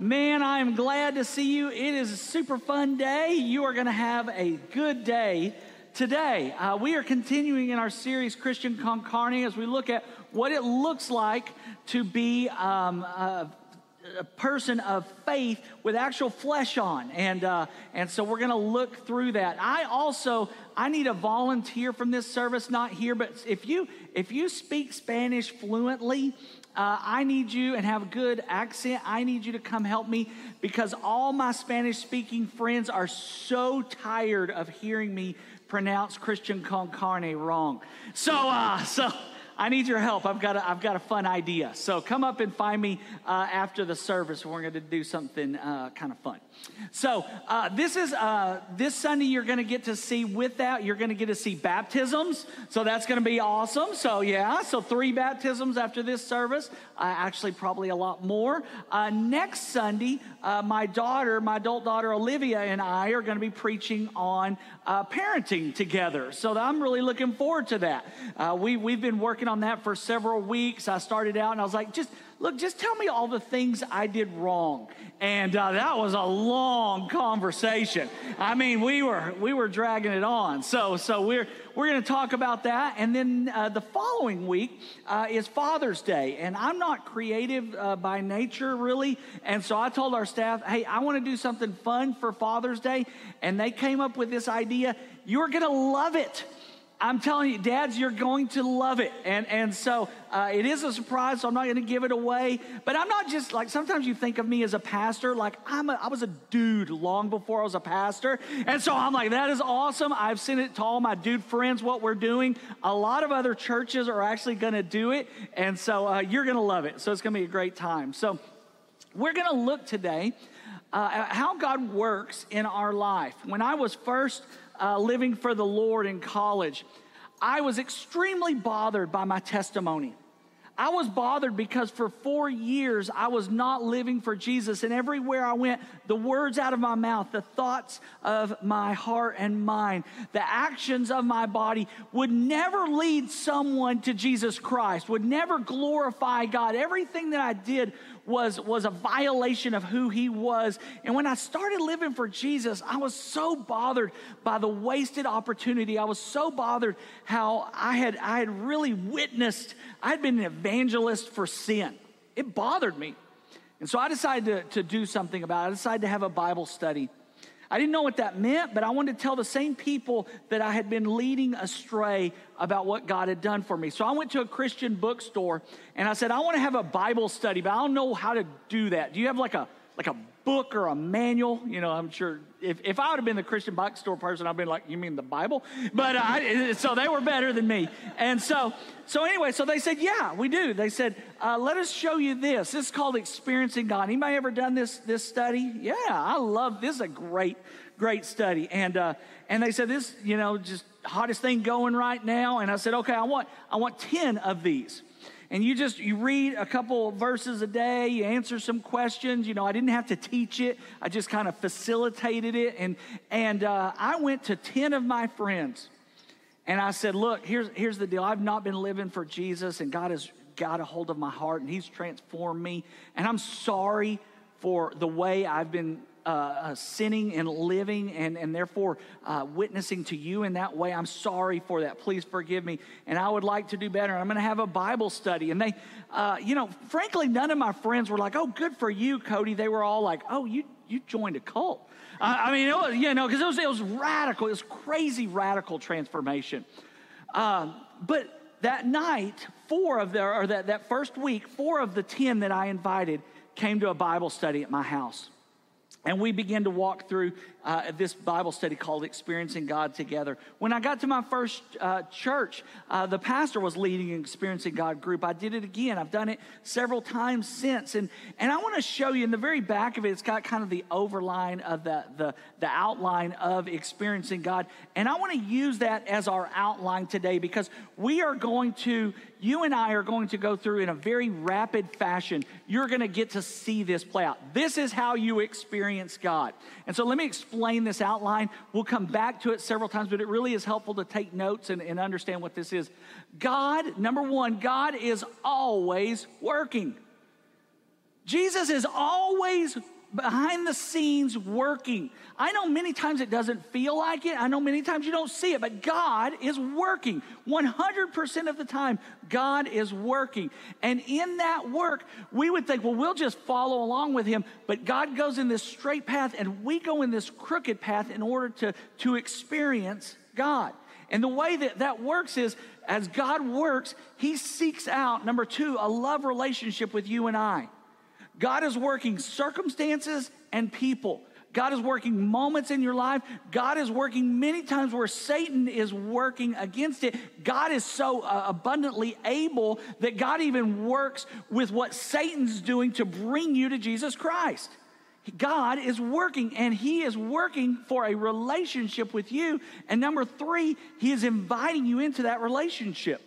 Man, I am glad to see you. It is a super fun day. You are going to have a good day today. Uh, we are continuing in our series, Christian Con Carne, as we look at what it looks like to be um, a, a, person of faith with actual flesh on. And, uh, and so we're going to look through that. I also, I need a volunteer from this service, not here, but if you, if you speak Spanish fluently, uh, I need you and have a good accent. I need you to come help me because all my Spanish speaking friends are so tired of hearing me pronounce Christian con carne wrong. So, uh, so I need your help. I've got a, I've got a fun idea. So come up and find me uh, after the service. We're going to do something uh, kind of fun. So uh, this is uh, this Sunday. You're going to get to see with that. You're going to get to see baptisms. So that's going to be awesome. So yeah. So three baptisms after this service. Uh, actually, probably a lot more. Uh, next Sunday, my daughter, my adult daughter Olivia, and I are going to be preaching on parenting together. So I'm really looking forward to that. we we've been working on that for several weeks. I started out and I was like, just look, just tell me all the things I did wrong. And uh, that was a long conversation. I mean, we were we were dragging it on. So so we're we're going to talk about that. And then uh, the following week uh, is Father's Day, and I'm not creative uh, by nature really. And so I told our staff, hey, I want to do something fun for Father's Day, and they came up with this idea. You're going to love it. I'm telling you, dads, you're going to love it. And, and so uh, it is a surprise, so I'm not going to give it away. But I'm not just like, sometimes you think of me as a pastor, like I'm a, I was a dude long before I was a pastor. And so I'm like, that is awesome. I've seen it to all my dude friends, what we're doing. A lot of other churches are actually going to do it. And so uh, you're going to love it. So it's going to be a great time. So we're going to look today uh, at how God works in our life. When I was first uh, living for the Lord in college, I was extremely bothered by my testimony. I was bothered because for four years I was not living for Jesus. And everywhere I went, the words out of my mouth, the thoughts of my heart and mind, the actions of my body would never lead someone to Jesus Christ, would never glorify God. Everything that I did was, was a violation of who he was. And when I started living for Jesus, I was so bothered by the wasted opportunity. I was so bothered how I had, I had really witnessed, I had been an evangelist for sin. It bothered me. And so I decided to, to do something about it. I decided to have a Bible study. I didn't know what that meant, but I wanted to tell the same people that I had been leading astray about what God had done for me. So I went to a Christian bookstore and I said, I want to have a Bible study, but I don't know how to do that. Do you have like a like a book or a manual. You know, I'm sure if, if I would have been the Christian bookstore person, I'd been like, you mean the Bible? But uh, so they were better than me. And so, so anyway, so they said, yeah, we do. They said, uh, let us show you this. This is called Experiencing God. Anybody ever done this, this study? Yeah, I love, this is a great, great study. And, uh, and they said, this, you know, just hottest thing going right now. And I said, okay, I want, I want 10 of these and you just you read a couple verses a day you answer some questions you know i didn't have to teach it i just kind of facilitated it and and uh, i went to 10 of my friends and i said look here's here's the deal i've not been living for jesus and god has got a hold of my heart and he's transformed me and i'm sorry for the way i've been uh, uh, sinning and living and, and therefore uh, witnessing to you in that way. I'm sorry for that. Please forgive me. And I would like to do better. I'm going to have a Bible study. And they, uh, you know, frankly, none of my friends were like, oh, good for you, Cody. They were all like, oh, you, you joined a cult. I mean, it was, you know, because it was, it was radical. It was crazy radical transformation. Um, but that night, four of the, or that, that first week, four of the 10 that I invited came to a Bible study at my house. And we begin to walk through uh, this Bible study called Experiencing God Together. When I got to my first uh, church, uh, the pastor was leading an Experiencing God group. I did it again. I've done it several times since. And, and I want to show you in the very back of it, it's got kind of the overline of the, the, the outline of Experiencing God. And I want to use that as our outline today because we are going to you and I are going to go through in a very rapid fashion. You're going to get to see this play out. This is how you experience God. And so let me explain this outline. We'll come back to it several times, but it really is helpful to take notes and, and understand what this is. God, number one, God is always working. Jesus is always behind the scenes working. I know many times it doesn't feel like it. I know many times you don't see it, but God is working. 100% of the time, God is working. And in that work, we would think, well, we'll just follow along with Him. But God goes in this straight path, and we go in this crooked path in order to, to experience God. And the way that that works is as God works, He seeks out, number two, a love relationship with you and I. God is working circumstances and people. God is working moments in your life. God is working many times where Satan is working against it. God is so uh, abundantly able that God even works with what Satan's doing to bring you to Jesus Christ. God is working and He is working for a relationship with you. And number three, He is inviting you into that relationship.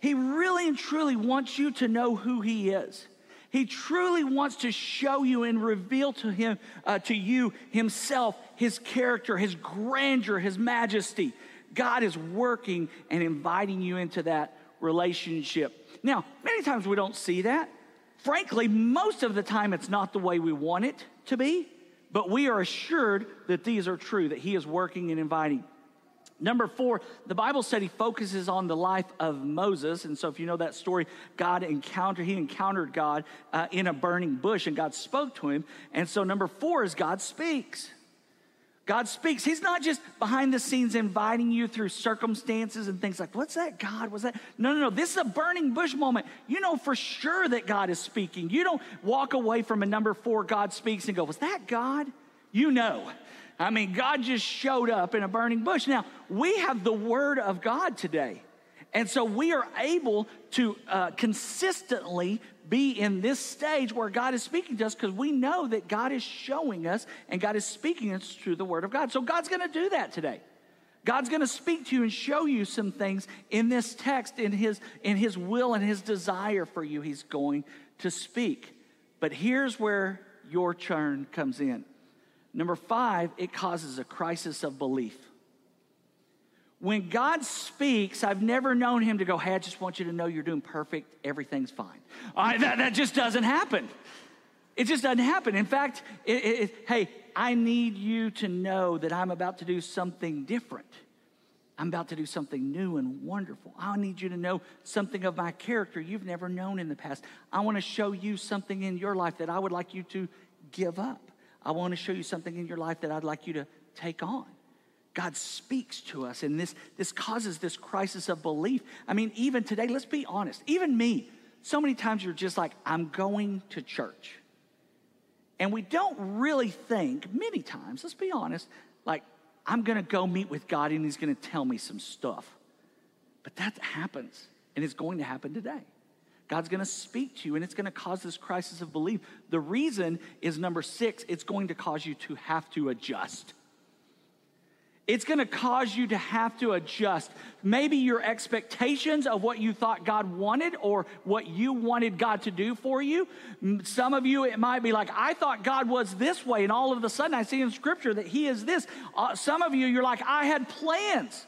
He really and truly wants you to know who He is. He truly wants to show you and reveal to him, uh, to you himself, his character, his grandeur, his majesty. God is working and inviting you into that relationship. Now, many times we don't see that. Frankly, most of the time it's not the way we want it to be, but we are assured that these are true, that he is working and inviting. Number four, the Bible study focuses on the life of Moses. And so, if you know that story, God encountered, he encountered God uh, in a burning bush and God spoke to him. And so, number four is God speaks. God speaks. He's not just behind the scenes inviting you through circumstances and things like, what's that, God? Was that? No, no, no. This is a burning bush moment. You know for sure that God is speaking. You don't walk away from a number four, God speaks, and go, was that God? You know. I mean, God just showed up in a burning bush. Now, we have the Word of God today. And so we are able to uh, consistently be in this stage where God is speaking to us because we know that God is showing us and God is speaking us through the Word of God. So God's going to do that today. God's going to speak to you and show you some things in this text, in his, in his will and His desire for you. He's going to speak. But here's where your turn comes in. Number five, it causes a crisis of belief. When God speaks, I've never known him to go, Hey, I just want you to know you're doing perfect, everything's fine. that, that just doesn't happen. It just doesn't happen. In fact, it, it, hey, I need you to know that I'm about to do something different. I'm about to do something new and wonderful. I need you to know something of my character you've never known in the past. I want to show you something in your life that I would like you to give up. I want to show you something in your life that I'd like you to take on. God speaks to us, and this, this causes this crisis of belief. I mean, even today, let's be honest, even me, so many times you're just like, I'm going to church. And we don't really think, many times, let's be honest, like, I'm gonna go meet with God and He's gonna tell me some stuff. But that happens, and it's going to happen today. God's going to speak to you and it's going to cause this crisis of belief. The reason is number six, it's going to cause you to have to adjust. It's going to cause you to have to adjust. Maybe your expectations of what you thought God wanted or what you wanted God to do for you. Some of you, it might be like, I thought God was this way, and all of a sudden I see in Scripture that He is this. Uh, some of you, you're like, I had plans.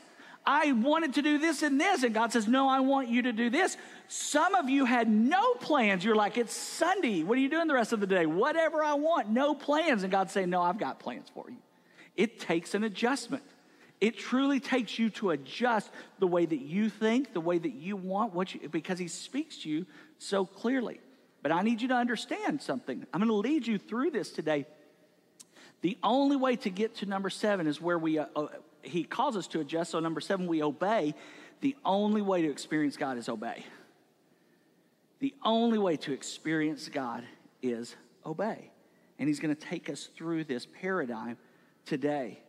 I wanted to do this and this. And God says, No, I want you to do this. Some of you had no plans. You're like, It's Sunday. What are you doing the rest of the day? Whatever I want, no plans. And God's saying, No, I've got plans for you. It takes an adjustment. It truly takes you to adjust the way that you think, the way that you want, what you, because He speaks to you so clearly. But I need you to understand something. I'm going to lead you through this today. The only way to get to number seven is where we, uh, uh he calls us to adjust. So, number seven, we obey. The only way to experience God is obey. The only way to experience God is obey. And he's going to take us through this paradigm today.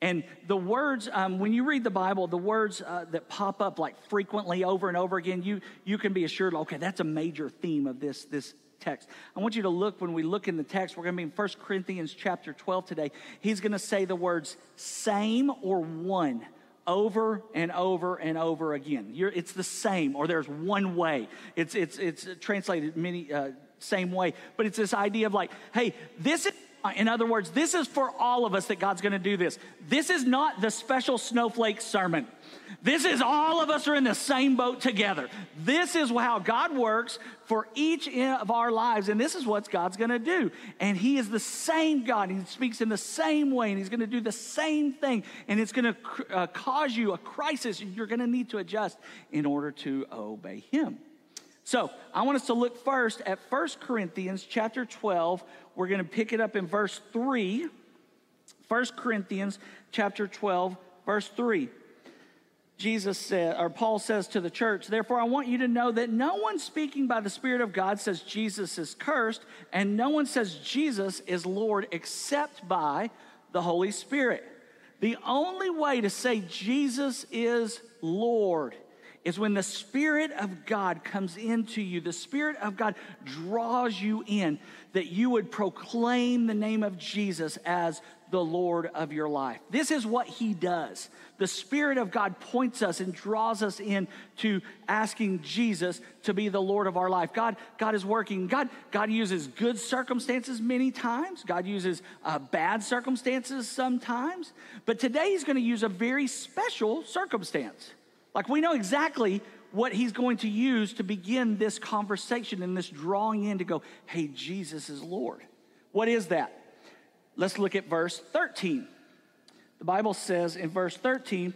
And the words, um, when you read the Bible, the words uh, that pop up like frequently over and over again, you, you can be assured, okay, that's a major theme of this, this text. I want you to look, when we look in the text, we're going to be in 1 Corinthians chapter 12 today. He's going to say the words same or one over and over and over again. You're, it's the same, or there's one way. It's, it's, it's translated many, uh, same way, but it's this idea of like, hey, this is in other words, this is for all of us that God's going to do this. This is not the special snowflake sermon. This is all of us are in the same boat together. This is how God works for each of our lives, and this is what God's to do. And He is the same God. He speaks in the same way, and He's to do the same thing. And it's to uh, cause you a crisis. You're to need to adjust in order to obey Him. So I want us to look first at 1 Corinthians chapter 12. We're going to pick it up in verse 3. 1 Corinthians chapter 12, verse 3. Jesus said, or Paul says to the church, Therefore, I want you to know that no one speaking by the Spirit of God says Jesus is cursed, and no one says Jesus is Lord except by the Holy Spirit. The only way to say Jesus is Lord is when the Spirit of God comes into you, the Spirit of God draws you in, that you would proclaim the name of Jesus as the Lord of your life. This is what He does. The Spirit of God points us and draws us in to asking Jesus to be the Lord of our life. God, God is working. God, God uses good circumstances many times. God uses uh, bad circumstances sometimes. But today He's going to use a very special circumstance. Like we know exactly what he's going to use to begin this conversation and this drawing in to go, hey, Jesus is Lord. What is that? Let's look at verse 13. The Bible says in verse 13,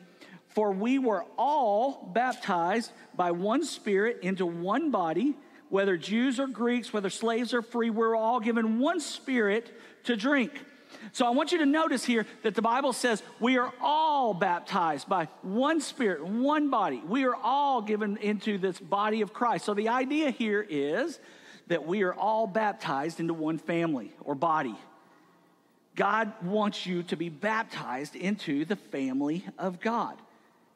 For we were all baptized by one Spirit into one body, whether Jews or Greeks, whether slaves or free, we're all given one Spirit to drink. So I want you to notice here that the Bible says we are all baptized by one spirit, one body. We are all given into this body of Christ. So the idea here is that we are all baptized into one family or body. God wants you to be baptized into the family of God.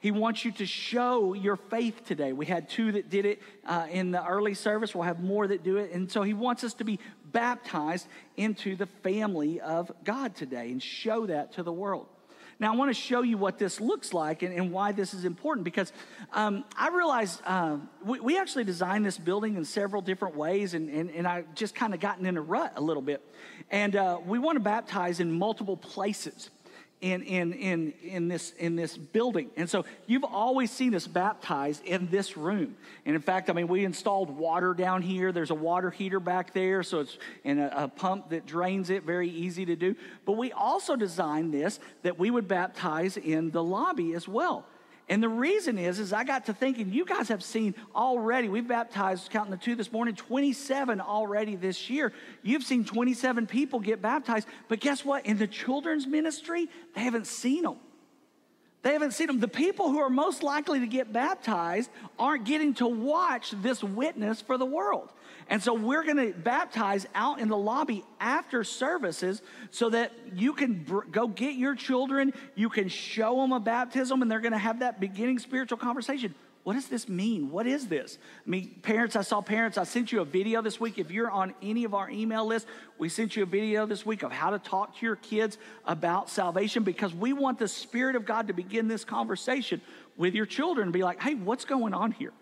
He wants you to show your faith today. We had two that did it uh, in the early service. We'll have more that do it. And so he wants us to be baptized into the family of God today and show that to the world. Now, I want to show you what this looks like and, and why this is important because um, I realized uh, we, we, actually designed this building in several different ways, and, and, and I just kind of gotten in a rut a little bit. And uh, we want to baptize in multiple places in, in, in, in, this, in this building. And so you've always seen us baptized in this room. And in fact, I mean, we installed water down here. There's a water heater back there, so it's in a, a pump that drains it, very easy to do. But we also designed this that we would baptize in the lobby as well. And the reason is, is I got to thinking, you guys have seen already, we've baptized, counting the two this morning, 27 already this year. You've seen 27 people get baptized. But guess what? In the children's ministry, they haven't seen them. They haven't seen them. The people who are most likely to get baptized aren't getting to watch this witness for the world. And so we're going to baptize out in the lobby after services so that you can br- go get your children, you can show them a baptism, and they're going to have that beginning spiritual conversation. What does this mean? What is this? I mean, parents, I saw parents, I sent you a video this week. If you're on any of our email lists, we sent you a video this week of how to talk to your kids about salvation because we want the Spirit of God to begin this conversation with your children and be like, hey, what's going on here?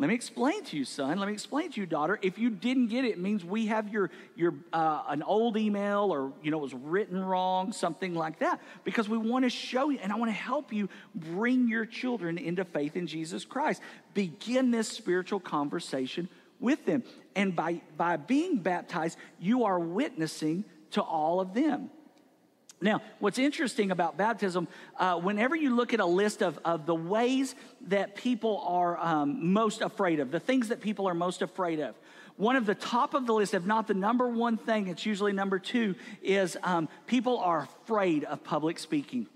Let me explain to you, son. Let me explain to you, daughter. If you didn't get it, it means we have your your uh, an old email or you know it was written wrong, something like that. Because we want to show you, and I want to help you bring your children into faith in Jesus Christ. Begin this spiritual conversation with them, and by by being baptized, you are witnessing to all of them. Now, what's interesting about baptism, uh, whenever you look at a list of, of the ways that people are um, most afraid of, the things that people are most afraid of, one of the top of the list, if not the number one thing, it's usually number two, is um, people are afraid of public speaking.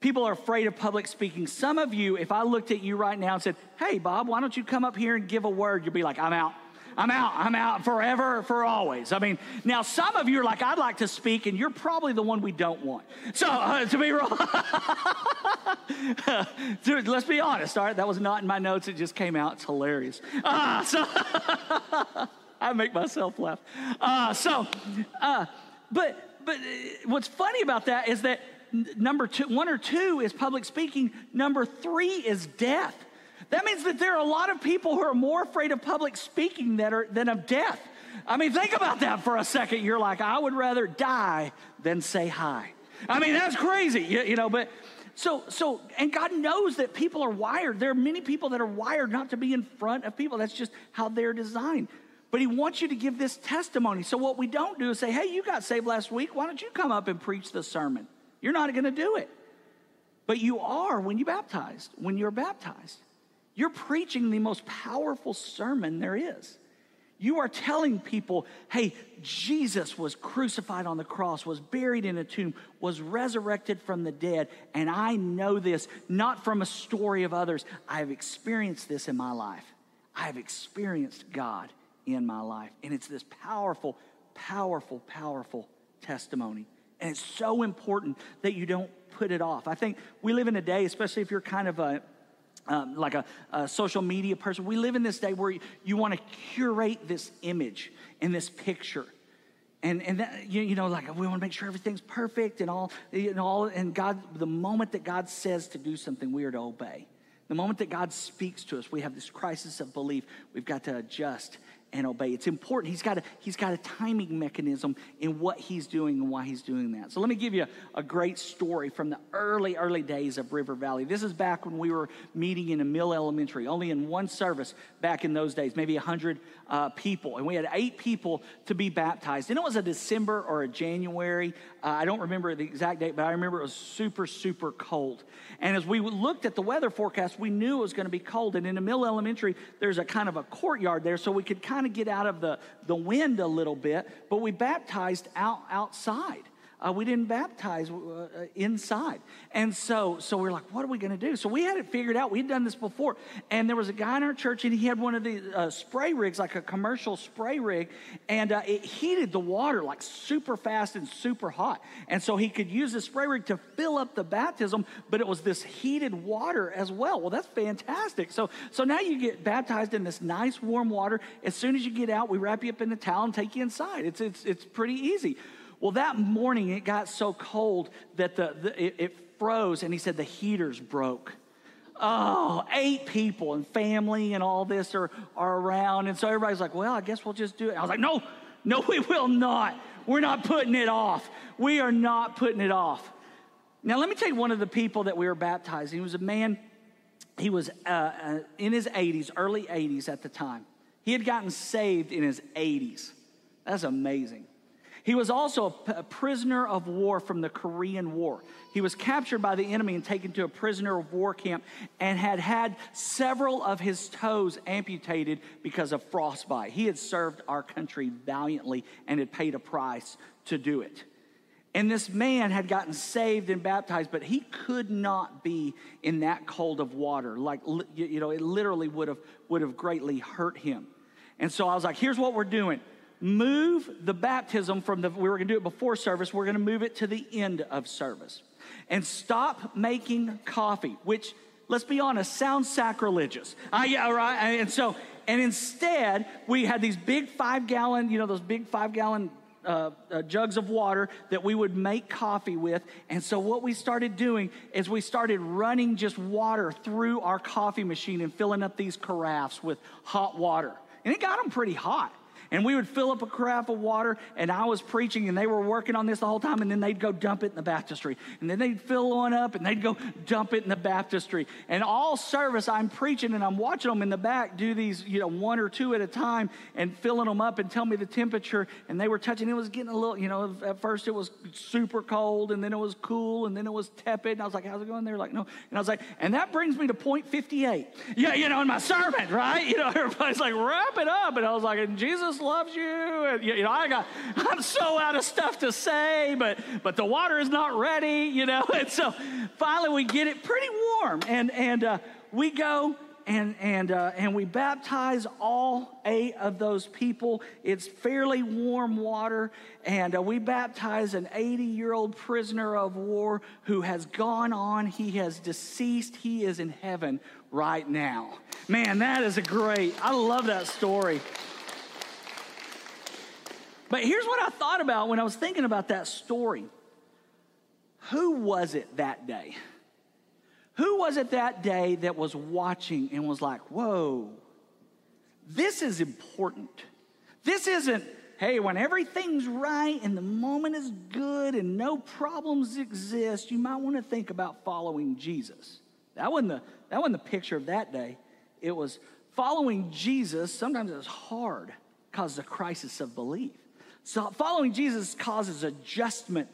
People are afraid of public speaking. Some of you, if I looked at you right now and said, Hey, Bob, why don't you come up here and give a word? You'd be like, I'm out. I'm out. I'm out forever, for always. I mean, now some of you are like, I'd like to speak, and you're probably the one we don't want. So, uh, to be real, Dude, let's be honest, all right? That was not in my notes. It just came out. It's hilarious. Uh, so, I make myself laugh. Uh, so, uh, but, but uh, what's funny about that is that number two, one or two is public speaking, number three is death. That means that there are a lot of people who are more afraid of public speaking that are, than of death. I mean, think about that for a second. You're like, I would rather die than say hi. I mean, that's crazy, you, you know, but so, so, and God knows that people are wired. There are many people that are wired not to be in front of people. That's just how they're designed. But He wants you to give this testimony. So, what we don't do is say, hey, you got saved last week. Why don't you come up and preach the sermon? You're not going to do it. But you are when you baptized, when you're baptized. You're preaching the most powerful sermon there is. You are telling people, hey, Jesus was crucified on the cross, was buried in a tomb, was resurrected from the dead, and I know this not from a story of others. I have experienced this in my life. I have experienced God in my life. And it's this powerful, powerful, powerful testimony. And it's so important that you don't put it off. I think we live in a day, especially if you're kind of a um, like a, a, social media person. We live in this day where you, you want to curate this image and this picture. And, and that, you, you know, like we want to make sure everything's perfect and all, know, all, and God, the moment that God says to do something, we are to obey. The moment that God speaks to us, we have this crisis of belief. We've got to adjust and obey. It's important. He's got a, he's got a timing mechanism in what he's doing and why he's doing that. So let me give you a, a, great story from the early, early days of River Valley. This is back when we were meeting in a Mill Elementary, only in one service back in those days, maybe 100 uh, people. And we had eight people to be baptized. And it was a December or a January. Uh, I don't remember the exact date, but I remember it was super, super cold. And as we looked at the weather forecast, we knew it was going to be cold. And in the Mill Elementary, there's a kind of a courtyard there, so we could kind of get out of the, the wind a little bit. But we baptized out outside. Uh, we didn't baptize uh, inside. And so, so we are like, what are we going to do? So we had it figured out. We'd done this before. And there was a guy in our church, and he had one of the uh, spray rigs, like a commercial spray rig, and uh, it heated the water like super fast and super hot. And so he could use the spray rig to fill up the baptism, but it was this heated water as well. Well, that's fantastic. So, so now you get baptized in this nice warm water. As soon as you get out, we wrap you up in a towel and take you inside. It's, it's, it's pretty easy. Well, that morning it got so cold that the, the it, it froze, and he said the heaters broke. Oh, eight people and family and all this are, are around. And so everybody's like, well, I guess we'll just do it. I was like, no, no, we will not. We're not putting it off. We are not putting it off. Now, let me tell you one of the people that we were baptizing. He was a man, he was uh, uh, in his 80s, early 80s at the time. He had gotten saved in his 80s. That's amazing. He was also a prisoner of war from the Korean War. He was captured by the enemy and taken to a prisoner of war camp and had had several of his toes amputated because of frostbite. He had served our country valiantly and had paid a price to do it. And this man had gotten saved and baptized, but he could not be in that cold of water. Like, you know, it literally would have, would have greatly hurt him. And so I was like, here's what we're doing move the baptism from the, we were going to do it before service, we're going to move it to the end of service. And stop making coffee, which, let's be honest, sounds sacrilegious. Uh, yeah, right? And so, and instead, we had these big five gallon, you know, those big five gallon uh, uh, jugs of water that we would make coffee with. And so, what we started doing is we started running just water through our coffee machine and filling up these carafes with hot water. And it got them pretty hot. And we would fill up a carafe of water, and I was preaching, and they were working on this the whole time, and then they'd go dump it in the baptistry. And then they'd fill one up, and they'd go dump it in the baptistry. And all service, I'm preaching, and I'm watching them in the back do these, you know, one or two at a time, and filling them up and tell me the temperature. And they were touching, it was getting a little, you know, at first it was super cold, and then it was cool, and then it was tepid. And I was like, how's it going? They're like, no. And I was like, and that brings me to point 58. Yeah, you know, in my sermon, right? You know, everybody's like, wrap it up. And I was like, in Jesus loves you. And, you know, I got, I'm so out of stuff to say, but, but the water is not ready, you know. And so finally we get it pretty warm. And, and uh, we go and, and, uh, and we baptize all eight of those people. It's fairly warm water, and uh, we baptize an 80 year old prisoner of war who has gone on. He has deceased. He is in heaven right now. Man, that is a great, I love that story. But here's what I thought about when I was thinking about that story. Who was it that day? Who was it that day that was watching and was like, whoa, this is important? This isn't, hey, when everything's right and the moment is good and no problems exist, you might want to think about following Jesus. That wasn't the, that wasn't the picture of that day. It was following Jesus, sometimes it's hard, causes the crisis of belief. So following Jesus causes adjustment.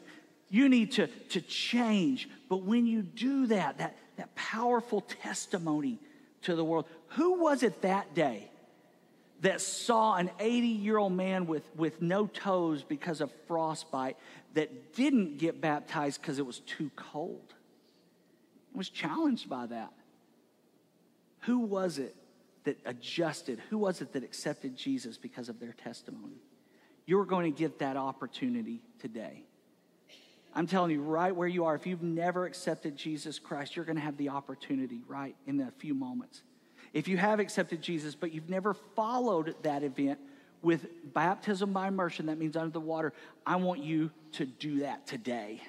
You need to, to change. But when you do that, that, that powerful testimony to the world, who was it that day that saw an 80 year old man with, with no toes because of frostbite that didn't get baptized because it was too cold? was challenged by that. Who was it that adjusted? Who was it that accepted Jesus because of their testimony? You're going to get that opportunity today. I'm telling you, right where you are, if you've never accepted Jesus Christ, you're going to have the opportunity right in a few moments. If you have accepted Jesus, but you've never followed that event with baptism by immersion, that means under the water, I want you to do that today.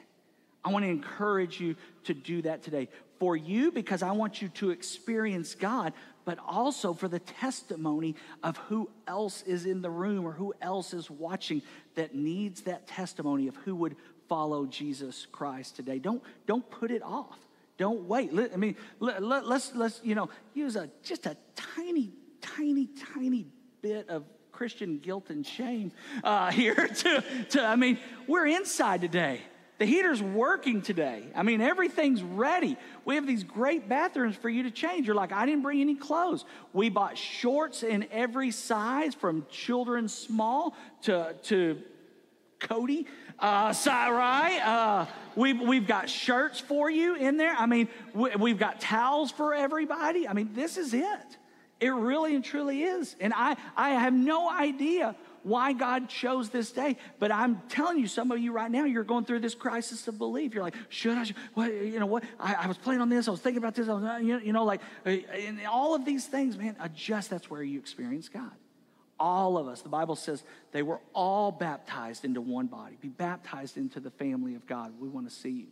I want to encourage you to do that today. For you, because I want you to experience God, but also for the testimony of who else is in the room or who else is watching that needs that testimony of who would follow Jesus Christ today. Don't, don't put it off. Don't wait. I mean, let, us let's, let's you know use a just a tiny, tiny, tiny bit of Christian guilt and shame uh, here. To, to I mean, we're inside today. The heater's working today. I mean, everything's ready. We have these great bathrooms for you to change. You're like, I didn't bring any clothes. We bought shorts in every size, from children small to, to Cody, uh, Sarai. Uh, we've, we've got shirts for you in there. I mean, we, we've got towels for everybody. I mean, this is it. It really and truly is. And I, I have no idea why God chose this day. But I'm telling you, some of you right now, you're going through this crisis of belief. You're like, should I? Should, what, you know what? I, I, was playing on this. I was thinking about this. I was, uh, you, know, you know, like, uh, and all of these things, man. Adjust. That's where you experience God. All of us. The Bible says they were all baptized into one body. Be baptized into the family of God. We want to see you.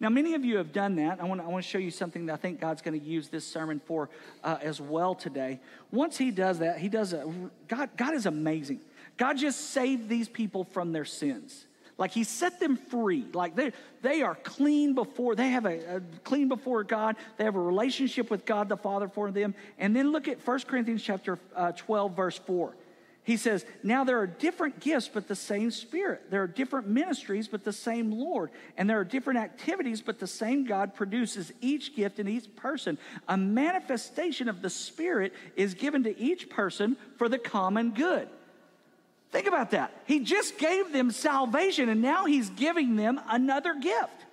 Now, many of you have done that. I want, to, I want to show you something that I think God's going to use this sermon for uh, as well today. Once He does that, He does a, God, God is amazing. God just saved these people from their sins. Like he set them free. Like they, they are clean before, they have a, a, clean before God. They have a relationship with God the Father for them. And then look at 1 Corinthians chapter uh, 12, verse 4. He says, Now there are different gifts, but the same Spirit. There are different ministries, but the same Lord. And there are different activities, but the same God produces each gift in each person. A manifestation of the Spirit is given to each person for the common good. Think about that. He just gave them salvation and now he's giving them another gift.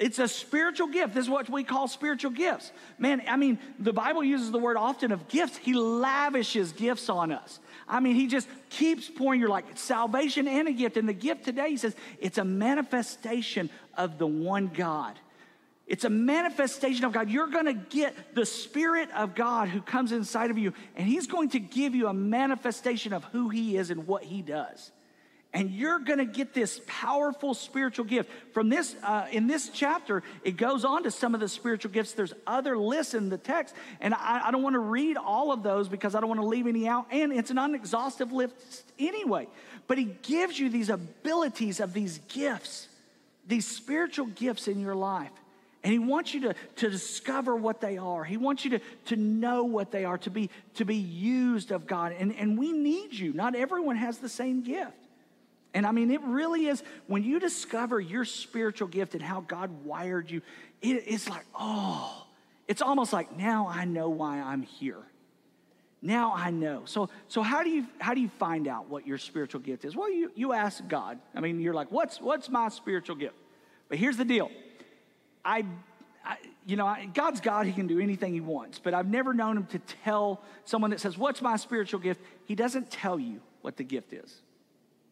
It's a spiritual gift. This is what we call spiritual gifts. Man, I mean, the Bible uses the word often of gifts. He lavishes gifts on us. I mean, he just keeps pouring. You're like salvation and a gift. And the gift today, he says, it's a manifestation of the one God. It's a manifestation of God. You're going to get the Spirit of God who comes inside of you, and He's going to give you a manifestation of who He is and what He does. And you're going to get this powerful spiritual gift. From this, uh, in this chapter, it goes on to some of the spiritual gifts. There's other lists in the text, and I, I don't want to read all of those because I don't want to leave any out. And it's an unexhaustive list anyway. But He gives you these abilities of these gifts, these spiritual gifts in your life. And he wants you to, to discover what they are. He wants you to, to know what they are, to be, to be used of God. And, and we need you. Not everyone has the same gift. And I mean, it really is when you discover your spiritual gift and how God wired you, it, it's like, oh, it's almost like now I know why I'm here. Now I know. So, so how do you how do you find out what your spiritual gift is? Well, you, you ask God. I mean, you're like, what's what's my spiritual gift? But here's the deal. I I, you know, I, God's God, He can do anything He wants, but I've never known Him to tell someone that says, What's my spiritual gift? He doesn't tell you what the gift is.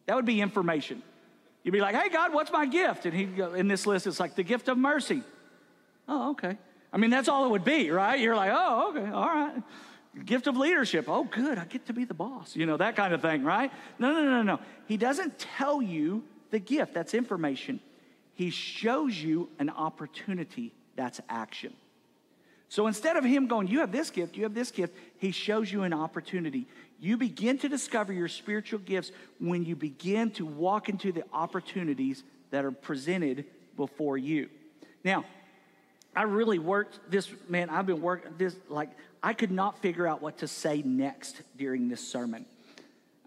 That would be information. You'd be like, Hey, God, what's my gift? And He'd go, in this list, it's like the gift of mercy. Oh, okay. I mean, that's all it would be, right? You're like, Oh, okay, all right. Gift of leadership. Oh, good, I get to be the boss. You know, that kind of thing, right? No, no, no, no. He doesn't tell you the gift, that's information. He shows you an opportunity that's action. So instead of him going, You have this gift, you have this gift, he shows you an opportunity. You begin to discover your spiritual gifts when you begin to walk into the opportunities that are presented before you. Now, I really worked this, man, I've been working this, like, I could not figure out what to say next during this sermon.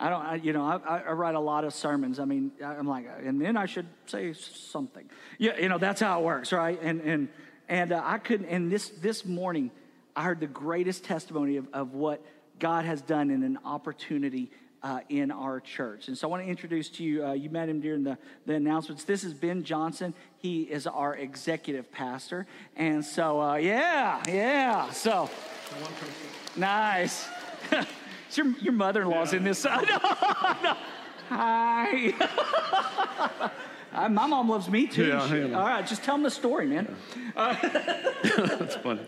I don't, I, you know, I, I, write a lot of sermons. I mean, I'm like, and then I should say something. Yeah, you know, that's how it works, right? And and and uh, I couldn't. And this this morning, I heard the greatest testimony of, of what God has done in an opportunity uh, in our church. And so I want to introduce to you, uh, you met him during the, the announcements. This is Ben Johnson. He is our executive pastor. And so, uh, yeah, yeah. So, nice. Your, your mother in law's yeah. in this. no, no. Hi. Uh, my mom loves me too. Yeah, All right, just tell them the story, man. Uh, That's funny.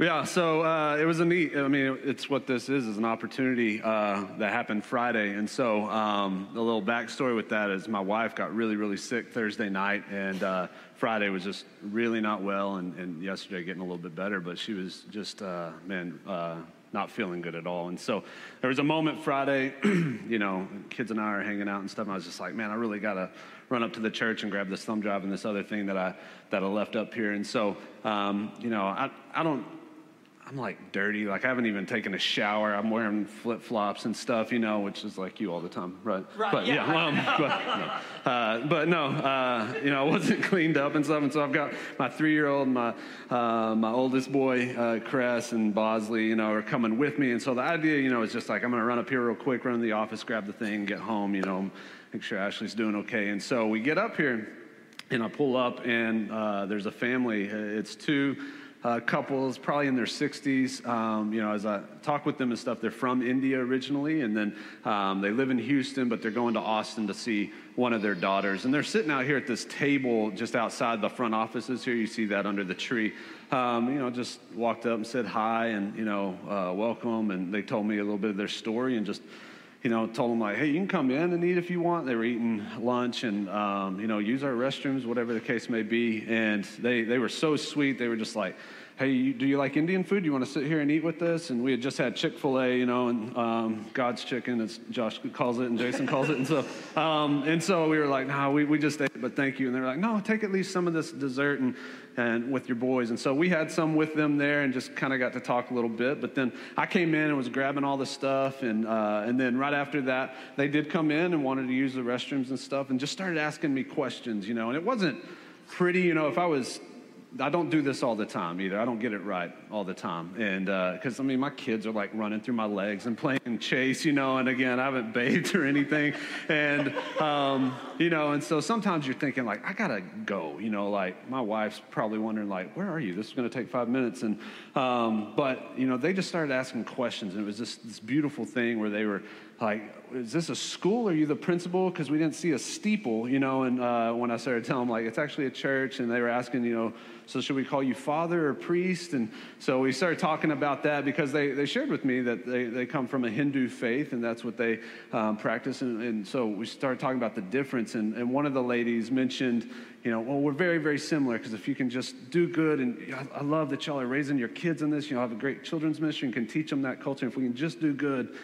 Yeah, so uh, it was a neat. I mean, it's what this is is an opportunity uh, that happened Friday, and so um, the little backstory with that is my wife got really, really sick Thursday night, and uh, Friday was just really not well, and, and, yesterday getting a little bit better, but she was just uh, man uh, not feeling good at all. And so there was a moment Friday, you know, kids and I are hanging out and stuff. And I was just like, man, I really got to run up to the church and grab this thumb drive and this other thing that I, that I left up here. And so, um, you know, I, I don't, I'm like dirty. Like I haven't even taken a shower. I'm wearing flip flops and stuff, you know, which is like you all the time, right? Right. But yeah. yeah um, but, no. Uh, but no, uh, you know, I wasn't cleaned up and stuff. And so I've got my three year old, my uh, my oldest boy, uh, Cress and Bosley, you know, are coming with me. And so the idea, you know, is just like I'm gonna run up here real quick, run to the office, grab the thing, get home, you know, make sure Ashley's doing okay. And so we get up here, and I pull up, and uh, there's a family. It's two uh, couples, probably in their 60s. Um, you know, as I talk with them and stuff, they're from India originally, and then um, they live in Houston, but they're going to Austin to see one of their daughters. And they're sitting out here at this table just outside the front offices here. You see that under the tree. Um, you know, just walked up and said hi and, you know, uh, welcome. And they told me a little bit of their story and just you know, told them like, hey, you can come in and eat if you want. They were eating lunch and, um, you know, use our restrooms, whatever the case may be. And they, they were so sweet. They were just like, hey, do you like Indian food? Do you want to sit here and eat with us? And we had just had Chick fil A, you know, and um, God's chicken, as Josh calls it and Jason calls it. And so, um, and so we were like, no, we, we just ate, but thank you. And they were like, no, take at least some of this dessert and, and with your boys. And so we had some with them there and just kind of got to talk a little bit. But then I came in and was grabbing all the stuff. And, uh, and then right after that, they did come in and wanted to use the restrooms and stuff and just started asking me questions, you know. And it wasn't pretty, you know, if I was I don't do this all the time either. I don't get it right all the time. And because, uh, I mean, my kids are like running through my legs and playing chase, you know, and again, I haven't bathed or anything. And, um, you know, and so sometimes you're thinking, like, I got to go, you know, like my wife's probably wondering, like, where are you? This is to take five minutes. And, um, but, you know, they just started asking questions. And it was just this beautiful thing where they were like, is this a school? Are you the principal? Because we didn't see a steeple, you know. And uh, when I started telling them, like, it's actually a church, and they were asking, you know, so should we call you father or priest? And so we started talking about that because they, they shared with me that they, they come from a Hindu faith, and that's what they um, practice. And, and, so we started talking about the difference. And, and one of the ladies mentioned, you know, well, we're very, very similar because if you can just do good, and I, I love that y'all are raising your kids in this, you know, have a great children's mission, can teach them that culture. If we can just do good,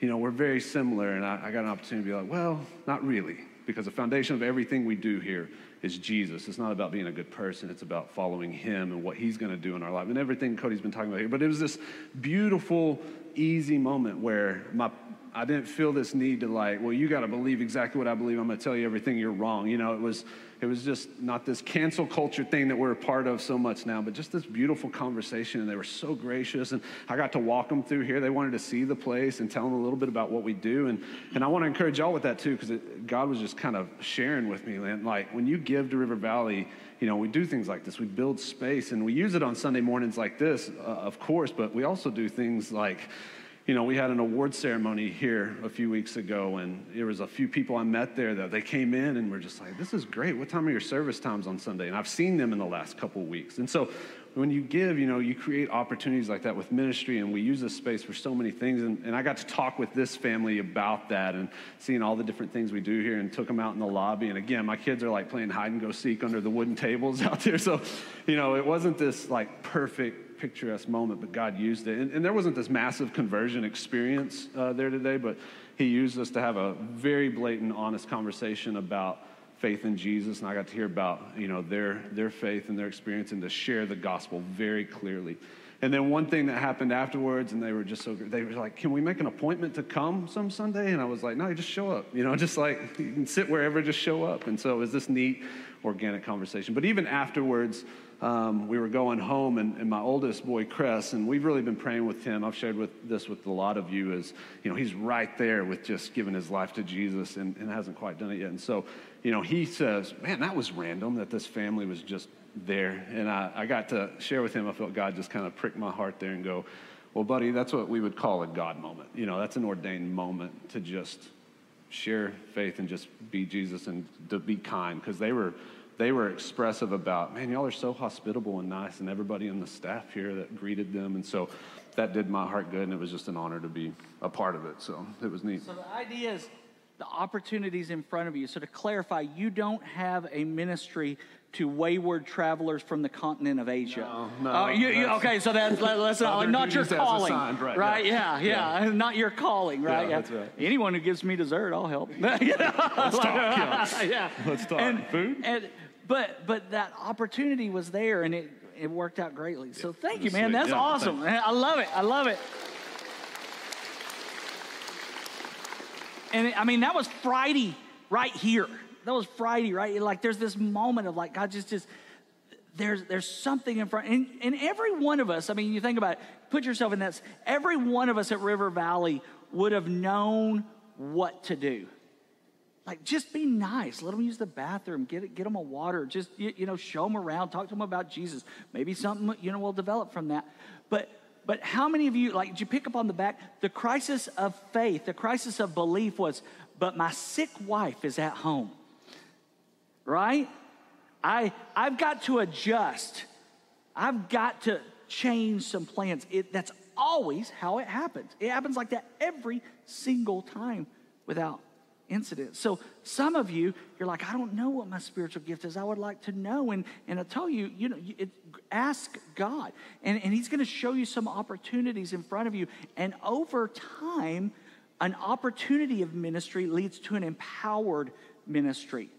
you know, we're very similar. And I, I got an opportunity to be like, well, not really, because the foundation of everything we do here is Jesus. It's not about being a good person, it's about following Him and what He's going to do in our life and everything Cody's been talking about here. But it was this beautiful, easy moment where my I didn't feel this need to like, well, you got to believe exactly what I believe. I'm going to tell you everything you're wrong. You know, it was it was just not this cancel culture thing that we're a part of so much now, but just this beautiful conversation. And they were so gracious. And I got to walk them through here. They wanted to see the place and tell them a little bit about what we do. And, and I want to encourage y'all with that too, because God was just kind of sharing with me. And like when you give to River Valley, you know, we do things like this. We build space and we use it on Sunday mornings like this, uh, of course, but we also do things like, you know, we had an award ceremony here a few weeks ago, and there was a few people I met there that they came in and were just like, "This is great. What time are your service times on Sunday?" And I've seen them in the last couple weeks, and so when you give, you know, you create opportunities like that with ministry, and we use this space for so many things. And, and I got to talk with this family about that and seeing all the different things we do here, and took them out in the lobby. And again, my kids are like playing hide and go seek under the wooden tables out there, so you know, it wasn't this like perfect picturesque moment, but God used it. And, and there wasn't this massive conversion experience uh, there today, but He used us to have a very blatant, honest conversation about faith in Jesus. And I got to hear about, you know, their, their faith and their experience and to share the gospel very clearly. And then one thing that happened afterwards, and they were just so. They were like, "Can we make an appointment to come some Sunday?" And I was like, "No, just show up. You know, just like you can sit wherever, just show up." And so it was this neat, organic conversation. But even afterwards, um, we were going home, and, and, my oldest boy, Chris, and we've really been praying with him. I've shared with this with a lot of you. Is you know he's right there with just giving his life to Jesus, and, and hasn't quite done it yet. And so, you know, he says, "Man, that was random that this family was just there." And I, I got to share with him. I felt God just kind of prick my heart there and go, "Well, buddy, that's what we would call a God moment. You know, that's an ordained moment to just." share faith and just be Jesus and to be kind because they were they were expressive about, man, y'all are so hospitable and nice, and everybody in the staff here that greeted them. And so that did my heart good, and it was just an honor to be a part of it. So it was neat. So the idea is the opportunities in front of you. So to clarify, you don't have a ministry to wayward travelers from the continent of Asia. No, no. Oh, you, you, okay, so that's, that's not, not your calling, assigned, right? right? Yeah, yeah, yeah, not your calling, right? Yeah, that's right. Anyone who gives me dessert, I'll help. you know? Let's talk. Yeah. yeah. Let's talk. And, Food. And, but but that opportunity was there, and it it worked out greatly. So thank you, man. Sweet. That's Yeah, awesome. I love it. I love it. And I mean, that was Friday right here. That was Friday, right? Like, there's this moment of like, God just, just, there's, there's something in front. And, and every one of us, I mean, you think about it, put yourself in that, every one of us at River Valley would have known what to do. Like, just be nice. Let them use the bathroom. Get, get them a water. Just, you, you know, show them around. Talk to them about Jesus. Maybe something, you know, will develop from that. But, but how many of you, like, did you pick up on the back? The crisis of faith, the crisis of belief was, but my sick wife is at home. Right? I, I've got to adjust. I've got to change some plans. It, that's always how it happens. It happens like that every single time without incident. So some of you, you're like, I don't know what my spiritual gift is. I would like to know. And, and I tell you, you know, it, ask God. And, and he's going to show you some opportunities in front of you. And over time, an opportunity of ministry leads to an empowered ministry.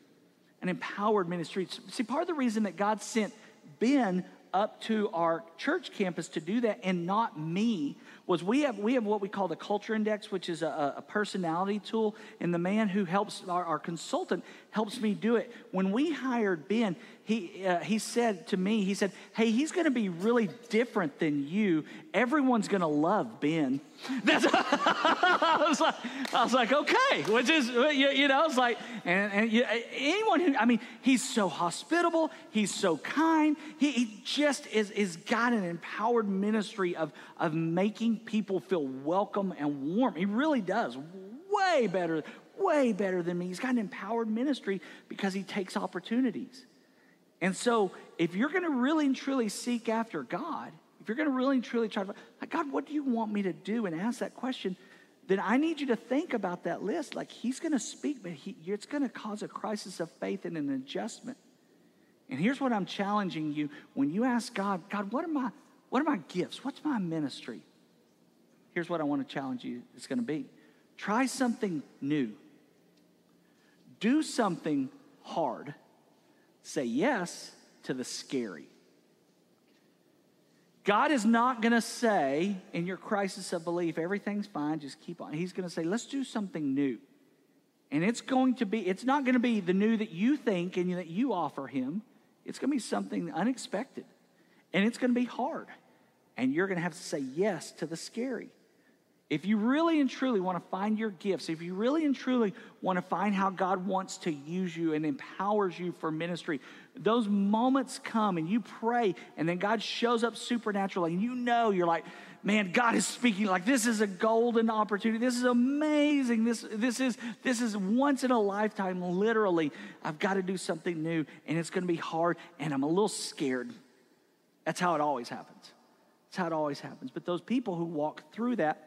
An empowered ministry. See, part of the reason that God sent Ben up to our church campus to do that and not me was we have we have what we call the culture index which is a, a personality tool. And the man who helps our, our, consultant helps me do it. When we hired ben he uh, he said to me he said hey he's going to be really different than you. Everyone's going to love ben. That's I, was like, I was like okay which is you, you know it's like and, and you, anyone who i mean he's so hospitable he's so kind he, he just is is got an empowered ministry of of making people feel welcome and warm. He really does. Way better, way better than me. He's got an empowered ministry because he takes opportunities. And so, if you're going to really and truly seek after God, if you're going to really and truly try to, like, God, what do you want me to do? And ask that question, then I need you to think about that list. Like, He's going to speak, but he, it's going to cause a crisis of faith and an adjustment. And here's what I'm challenging you when you ask God, God, what are my, what are my gifts? What's my ministry? Here's what I want to challenge you it's going to be try something new, do something hard, say yes to the scary. God is not going to say in your crisis of belief, everything's fine, just keep on. He's going to say, let's do something new. And it's going to be, it's not going to be the new that you think and that you offer him. It's going to be something unexpected. And it's going to be hard. And you're going to have to say yes to the scary. If you really and truly want to find your gifts, if you really and truly want to find how God wants to use you and empowers you for ministry, those moments come and you pray, and then God shows up supernaturally, and you know you're like, man, God is speaking. Like this is a golden opportunity. This is amazing. This, this is this is once in a lifetime, literally. I've got to do something new, and it's gonna be hard, and I'm a little scared. That's how it always happens. That's how it always happens. But those people who walk through that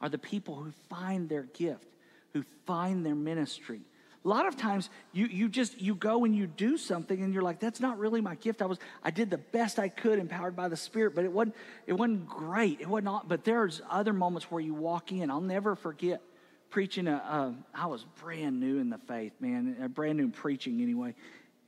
are the people who find their gift, who find their ministry. A lot of times you, you just you go and you do something and you're like that's not really my gift. I was i did the best i could empowered by the spirit but it wasn't it wasn't great. It wasn't but there's other moments where you walk in. I'll never forget preaching a, a I was brand new in the faith man A brand new preaching anyway.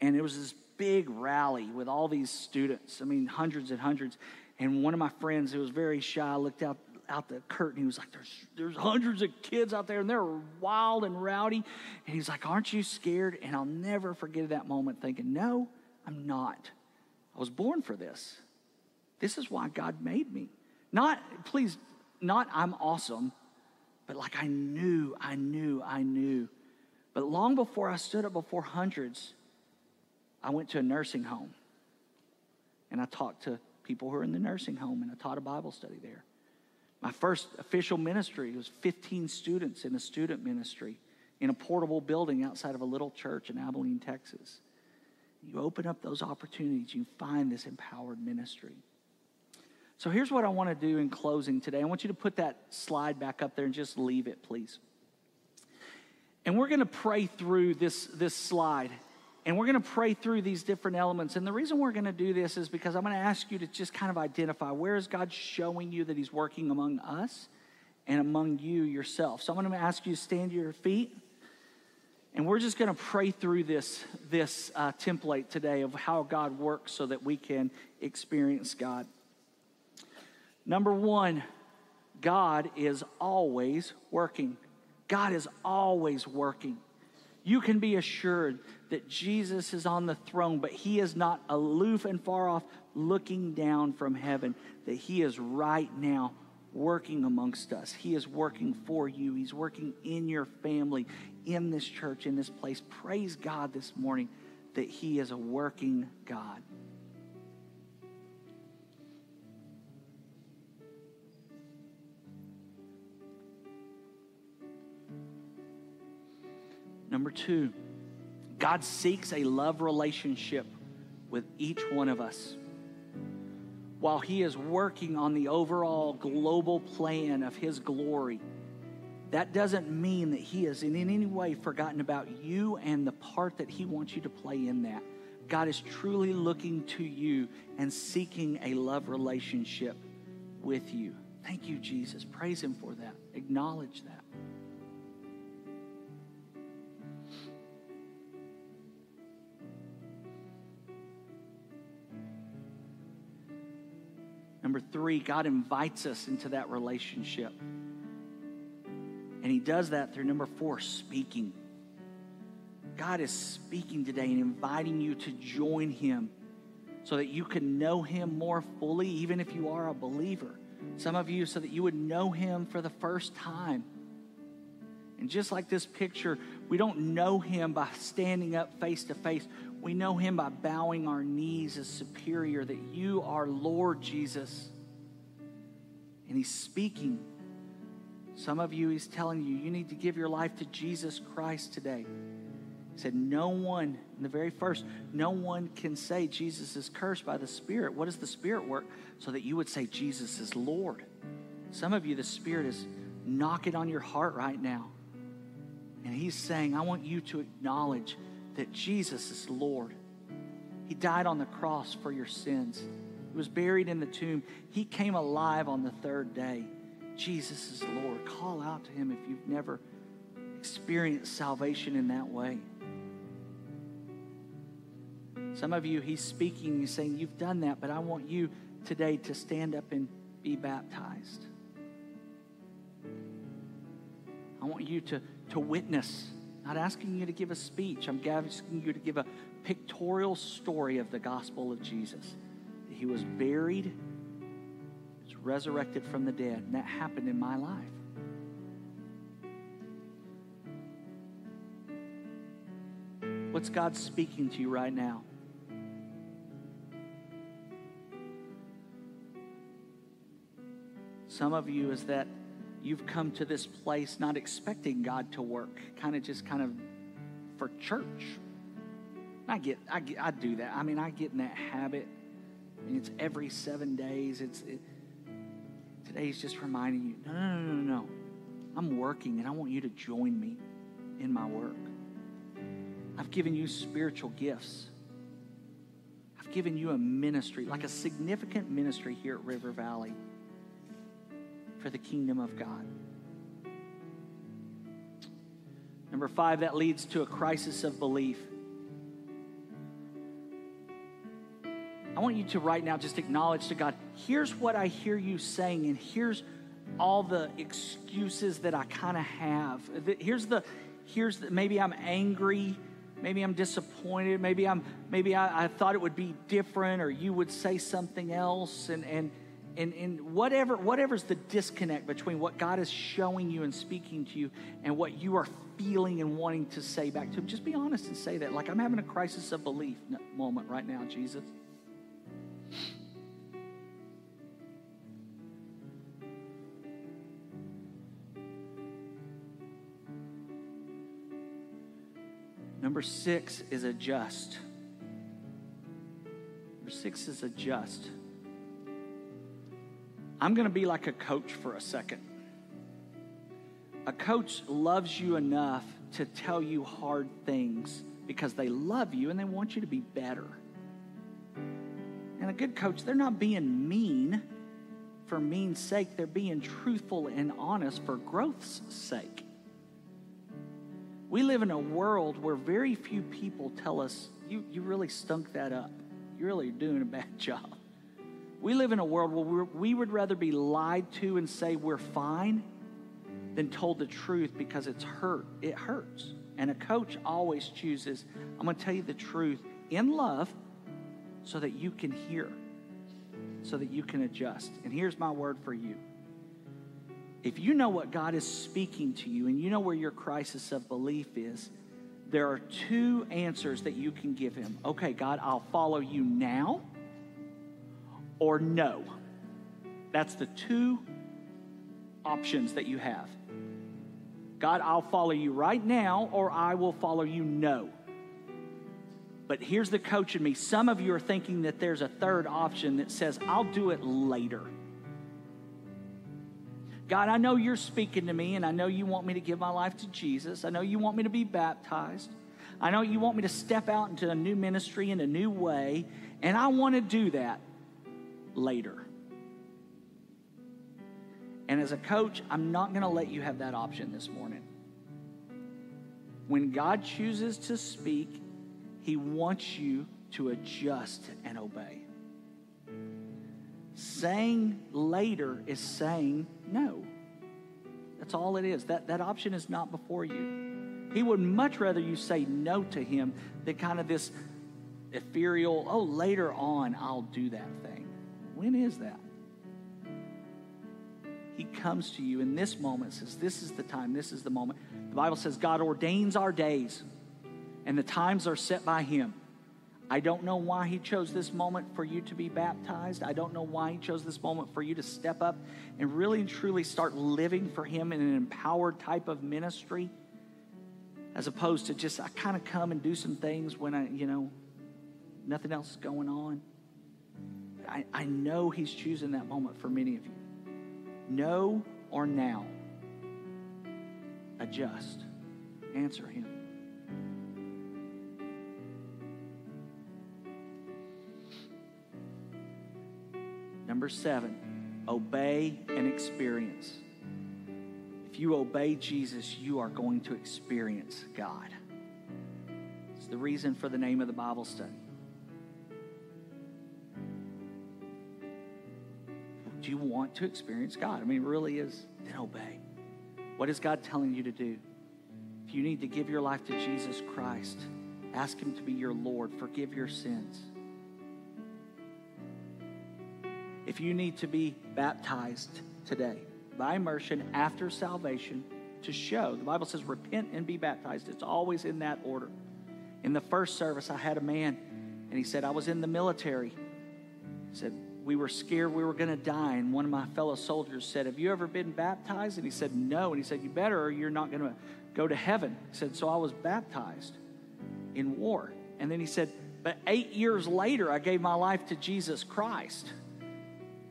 And it was this big rally with all these students. I mean hundreds and hundreds. And one of my friends who was very shy looked out out the curtain. He was like, there's, there's hundreds of kids out there and they're wild and rowdy. And he's like, Aren't you scared? And I'll never forget that moment thinking, No, I'm not. I was born for this. This is why God made me. Not, please, not I'm awesome, but like I knew, I knew, I knew. But long before I stood up before hundreds, I went to a nursing home and I talked to people who are in the nursing home and I taught a Bible study there. My first official ministry was 15 students in a student ministry in a portable building outside of a little church in Abilene, Texas. You open up those opportunities, you find this empowered ministry. So here's what I want to do in closing today. I want you to put that slide back up there and just leave it, please. And we're going to pray through this, this slide. And we're going to pray through these different elements. And the reason we're going to do this is because I'm going to ask you to just kind of identify where is God showing you that He's working among us and among you yourself. So I'm going to ask you to stand to your feet. And we're just going to pray through this, this uh, template today of how God works so that we can experience God. Number one, God is always working. God is always working you can be assured that Jesus is on the throne, but he is not aloof and far off looking down from heaven, that he is right now working amongst us. He is working for you, he's working in your family, in this church, in this place. Praise God this morning that he is a working God. Number two, God seeks a love relationship with each one of us. While He is working on the overall global plan of His glory, that doesn't mean that He has in any way forgotten about you and the part that He wants you to play in that. God is truly looking to you and seeking a love relationship with you. Thank you, Jesus. Praise Him for that. Acknowledge that. Number three, God invites us into that relationship. And He does that through number four, speaking. God is speaking today and inviting you to join Him so that you can know Him more fully, even if you are a believer. Some of you, so that you would know Him for the first time. And just like this picture, we don't know Him by standing up face to face. We know him by bowing our knees as superior, that you are Lord Jesus. And he's speaking. Some of you, he's telling you, you need to give your life to Jesus Christ today. He said, No one, in the very first, no one can say Jesus is cursed by the Spirit. What does the Spirit work? So that you would say Jesus is Lord. Some of you, the Spirit is knocking on your heart right now. And he's saying, I want you to acknowledge that Jesus is Lord. He died on the cross for your sins. He was buried in the tomb. He came alive on the third day. Jesus is Lord. Call out to him if you've never experienced salvation in that way. Some of you, he's speaking, he's saying, You've done that, but I want you today to stand up and be baptized. I want you to, to witness not asking you to give a speech. I'm asking you to give a pictorial story of the gospel of Jesus. He was buried, was resurrected from the dead, and that happened in my life. What's God speaking to you right now? Some of you is that you've come to this place not expecting God to work, kind of just kind of for church. I get, I get, I do that. I mean, I get in that habit. and it's every seven days. It's it, today's just reminding you, no, no, no, no, no. I'm working, and I want you to join me in my work. I've given you spiritual gifts. I've given you a ministry, like a significant ministry here at River Valley for the kingdom of God. Number five, that leads to a crisis of belief. I want you to right now just acknowledge to God, here's what I hear you saying, and here's all the excuses that I kind of have. Here's the, here's the, maybe I'm angry, maybe I'm disappointed, maybe I'm, maybe I, I thought it would be different, or you would say something else, and and and, and whatever whatever's the disconnect between what God is showing you and speaking to you and what you are feeling and wanting to say back to him, just be honest and say that. Like I'm having a crisis of belief moment right now, Jesus. Number six is adjust. Number six is adjust. I'm going to be like a coach for a second. A coach loves you enough to tell you hard things because they love you and they want you to be better. And a good coach, they're not being mean for mean's sake, they're being truthful and honest for growth's sake. We live in a world where very few people tell us, you, you really stunk that up. You're really doing a bad job. We live in a world where we would rather be lied to and say we're fine than told the truth because it's hurt. It hurts. And a coach always chooses, I'm going to tell you the truth in love so that you can hear, so that you can adjust. And here's my word for you. If you know what God is speaking to you and you know where your crisis of belief is, there are two answers that you can give Him. Okay, God, I'll follow you now or no. That's the two options that you have. God, I'll follow you right now, or I will follow you no. But here's the coach in me. Some of you are thinking that there's a third option that says, I'll do it later. God, I know you're speaking to me, and I know you want me to give my life to Jesus. I know you want me to be baptized. I know you want me to step out into a new ministry in a new way, and I want to do that later. And as a coach, I'm not going to let you have that option this morning. When God chooses to speak, He wants you to adjust and obey. Saying later is saying no. That's all it is. That, that option is not before you. He would much rather you say no to Him than kind of this ethereal, oh, later on I'll do that thing. When is that? He comes to you in this moment, says, This is the time, this is the moment. The Bible says God ordains our days, and the times are set by Him. I don't know why He chose this moment for you to be baptized. I don't know why He chose this moment for you to step up and really and truly start living for Him in an empowered type of ministry, as opposed to just, I kind of come and do some things when I, you know, nothing else is going on. I, I know He's choosing that moment for many of you. No or now. Adjust. Answer Him. Number seven, obey and experience. If you obey Jesus, you are going to experience God. It's the reason for the name of the Bible study. You want to experience God? I mean, it really is, then obey. What is God telling you to do? If you need to give your life to Jesus Christ, ask Him to be your Lord, forgive your sins. If you need to be baptized today by immersion after salvation to show, the Bible says, repent and be baptized. It's always in that order. In the first service, I had a man, and he said, I was in the military He said, We were scared we were going to die. And one of my fellow soldiers said, Have you ever been baptized? And he said, No. And he said, You better, or you're not going to go to heaven. He said, So I was baptized in war. And then he said, But eight years later, I gave my life to Jesus Christ.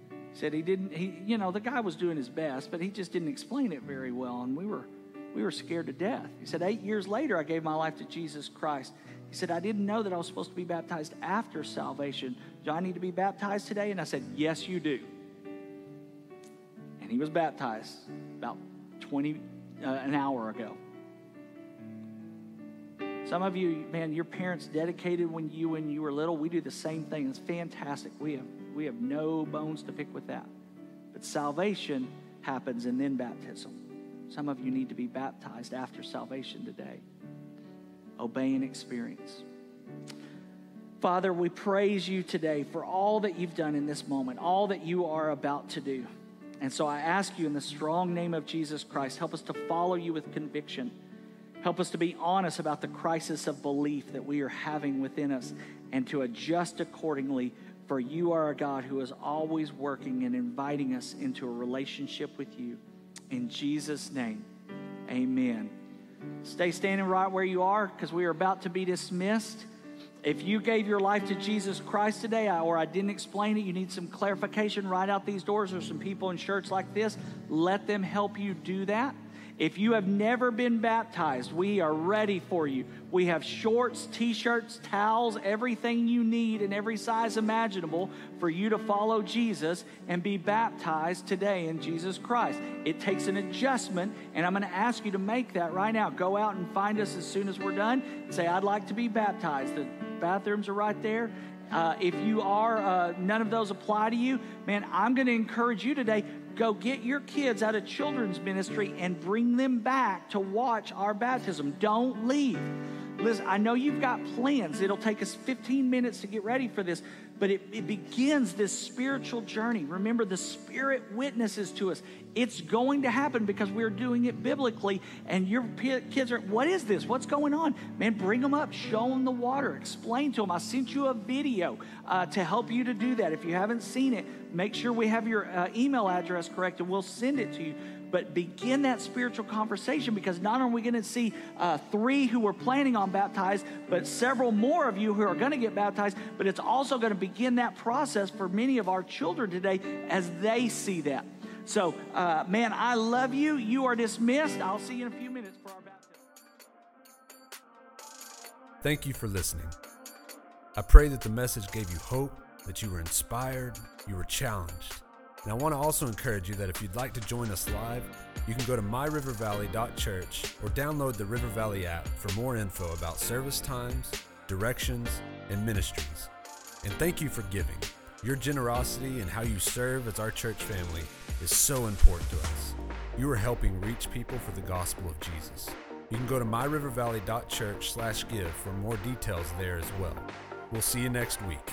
He said he didn't, he, you know, the guy was doing his best, but he just didn't explain it very well. And we were, we were scared to death. He said, Eight years later, I gave my life to Jesus Christ. He said, I didn't know that I was supposed to be baptized after salvation. Do I need to be baptized today? And I said, Yes, you do. And he was baptized about 20, uh, an hour ago. Some of you, man, your parents dedicated when you when you were little. We do the same thing. It's fantastic. We have we have no bones to pick with that. But salvation happens and then baptism. Some of you need to be baptized after salvation today. Obey and experience. Father, we praise you today for all that you've done in this moment, all that you are about to do. And so I ask you in the strong name of Jesus Christ, help us to follow you with conviction. Help us to be honest about the crisis of belief that we are having within us and to adjust accordingly. For you are a God who is always working and inviting us into a relationship with you. In Jesus' name, amen. Stay standing right where you are because we are about to be dismissed. If you gave your life to Jesus Christ today, or I didn't explain it, you need some clarification, right out these doors. There's some people in shirts like this. Let them help you do that. If you have never been baptized, we are ready for you. We have shorts, t shirts, towels, everything you need in every size imaginable for you to follow Jesus and be baptized today in Jesus Christ. It takes an adjustment, and I'm going to ask you to make that right now. Go out and find us as soon as we're done. Say, I'd like to be baptized. The bathrooms are right there. Uh, if you are, uh, none of those apply to you, man, I'm going to encourage you today go get your kids out of children's ministry and bring them back to watch our baptism. Don't leave. Listen, I know you've got plans. It'll take us 15 minutes to get ready for this, but it, it begins this spiritual journey. Remember, the Spirit witnesses to us. It's going to happen because we're doing it biblically, and your kids are, what is this? What's going on? Man, bring them up, show them the water, explain to them. I sent you a video uh, to help you to do that. If you haven't seen it, make sure we have your uh, email address correct and we'll send it to you but begin that spiritual conversation because not only are we going to see uh, three who are planning on baptized, but several more of you who are going to get baptized, but it's also going to begin that process for many of our children today as they see that. So, uh, man, I love you. You are dismissed. I'll see you in a few minutes for our baptism. Thank you for listening. I pray that the message gave you hope, that you were inspired, you were challenged and I want to also encourage you that if you'd like to join us live, you can go to myrivervalley.church or download the River Valley app for more info about service times, directions, and ministries. And thank you for giving. Your generosity and how you serve as our church family is so important to us. You are helping reach people for the gospel of Jesus. You can go to myrivervalley.church/give for more details there as well. We'll see you next week.